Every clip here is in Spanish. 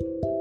Thank you.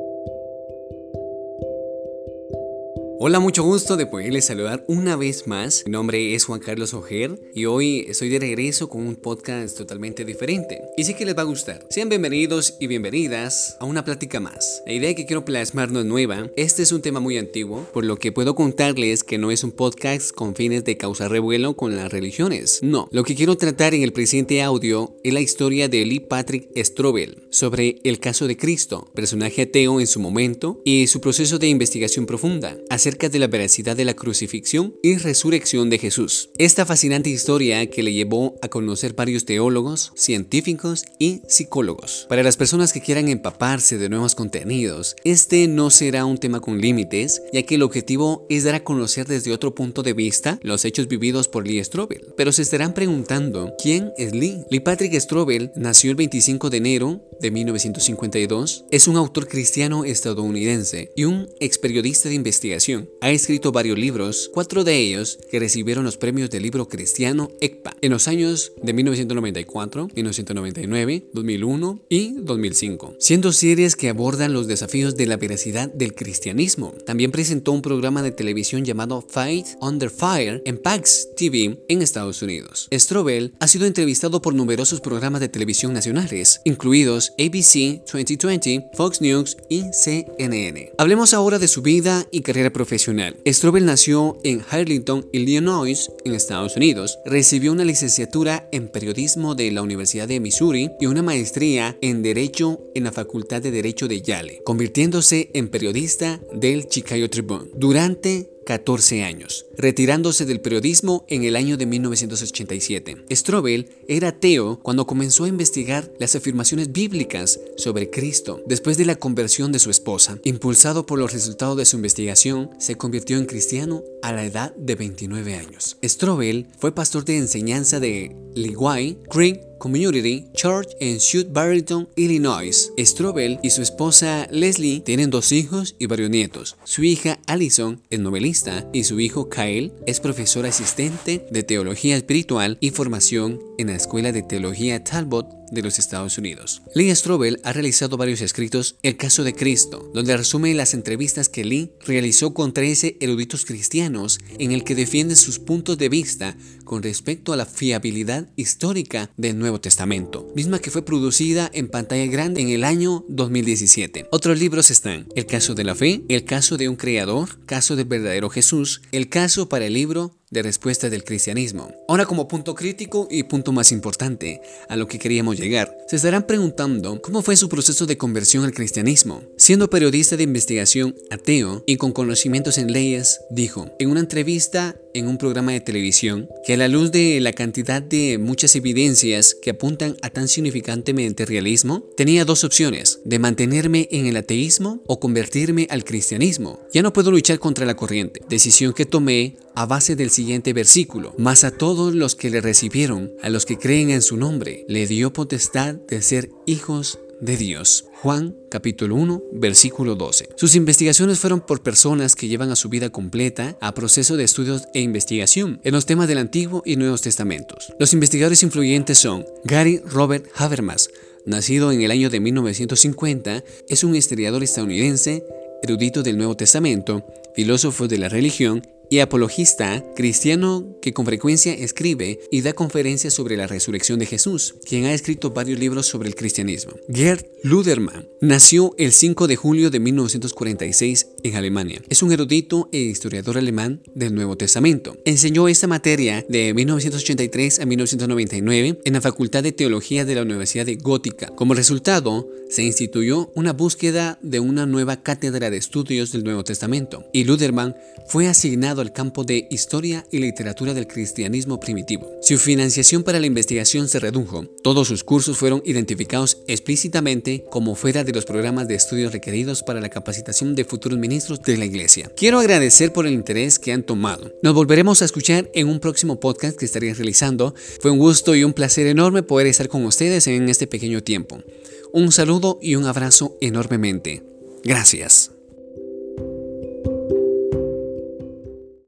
Hola, mucho gusto de poderles saludar una vez más. Mi nombre es Juan Carlos Ojer y hoy estoy de regreso con un podcast totalmente diferente. Y sé que les va a gustar. Sean bienvenidos y bienvenidas a una plática más. La idea que quiero plasmar no es nueva. Este es un tema muy antiguo, por lo que puedo contarles que no es un podcast con fines de causar revuelo con las religiones. No, lo que quiero tratar en el presente audio es la historia de Lee Patrick Strobel sobre el caso de Cristo, personaje ateo en su momento, y su proceso de investigación profunda de la veracidad de la crucifixión y resurrección de Jesús. Esta fascinante historia que le llevó a conocer varios teólogos, científicos y psicólogos. Para las personas que quieran empaparse de nuevos contenidos, este no será un tema con límites, ya que el objetivo es dar a conocer desde otro punto de vista los hechos vividos por Lee Strobel. Pero se estarán preguntando, ¿quién es Lee? Lee Patrick Strobel nació el 25 de enero de 1952, es un autor cristiano estadounidense y un ex periodista de investigación. Ha escrito varios libros, cuatro de ellos que recibieron los premios del libro cristiano ECPA en los años de 1994, 1999, 2001 y 2005, siendo series que abordan los desafíos de la veracidad del cristianismo. También presentó un programa de televisión llamado Fight Under Fire en PAX TV en Estados Unidos. Strobel ha sido entrevistado por numerosos programas de televisión nacionales, incluidos ABC 2020, Fox News y CNN. Hablemos ahora de su vida y carrera profesional. Strobel nació en Harlington, Illinois, en Estados Unidos. Recibió una licenciatura en periodismo de la Universidad de Missouri y una maestría en Derecho en la Facultad de Derecho de Yale, convirtiéndose en periodista del Chicago Tribune. Durante 14 años, retirándose del periodismo en el año de 1987. Strobel era ateo cuando comenzó a investigar las afirmaciones bíblicas sobre Cristo. Después de la conversión de su esposa, impulsado por los resultados de su investigación, se convirtió en cristiano a la edad de 29 años. Strobel fue pastor de enseñanza de Liguay Creek Community Church en South Barrington, Illinois. Strobel y su esposa Leslie tienen dos hijos y varios nietos. Su hija Allison es novelista y su hijo Kyle es profesor asistente de teología espiritual y formación en la Escuela de Teología Talbot de los Estados Unidos. Lee Strobel ha realizado varios escritos El caso de Cristo, donde resume las entrevistas que Lee realizó con 13 eruditos cristianos en el que defiende sus puntos de vista con respecto a la fiabilidad histórica del Nuevo Testamento, misma que fue producida en pantalla grande en el año 2017. Otros libros están El caso de la fe, El caso de un creador, Caso del verdadero Jesús, El caso para el libro de respuesta del cristianismo. Ahora como punto crítico y punto más importante a lo que queríamos llegar, se estarán preguntando cómo fue su proceso de conversión al cristianismo. Siendo periodista de investigación ateo y con conocimientos en leyes, dijo en una entrevista en un programa de televisión que a la luz de la cantidad de muchas evidencias que apuntan a tan significantemente realismo, tenía dos opciones, de mantenerme en el ateísmo o convertirme al cristianismo. Ya no puedo luchar contra la corriente, decisión que tomé a base del siguiente versículo, mas a todos los que le recibieron, a los que creen en su nombre, le dio potestad de ser hijos de Dios. Juan capítulo 1 versículo 12. Sus investigaciones fueron por personas que llevan a su vida completa a proceso de estudios e investigación en los temas del Antiguo y Nuevos Testamentos. Los investigadores influyentes son Gary Robert Habermas, nacido en el año de 1950, es un historiador estadounidense, erudito del Nuevo Testamento, filósofo de la religión y apologista cristiano que con frecuencia escribe y da conferencias sobre la resurrección de Jesús, quien ha escrito varios libros sobre el cristianismo. Gerd Ludermann nació el 5 de julio de 1946 en Alemania. Es un erudito e historiador alemán del Nuevo Testamento. Enseñó esta materia de 1983 a 1999 en la Facultad de Teología de la Universidad de Gótica. Como resultado, se instituyó una búsqueda de una nueva cátedra de estudios del Nuevo Testamento y Ludermann fue asignado al campo de historia y literatura del cristianismo primitivo. Su financiación para la investigación se redujo. Todos sus cursos fueron identificados explícitamente como fuera de los programas de estudios requeridos para la capacitación de futuros de la Iglesia. Quiero agradecer por el interés que han tomado. Nos volveremos a escuchar en un próximo podcast que estaré realizando. Fue un gusto y un placer enorme poder estar con ustedes en este pequeño tiempo. Un saludo y un abrazo enormemente. Gracias.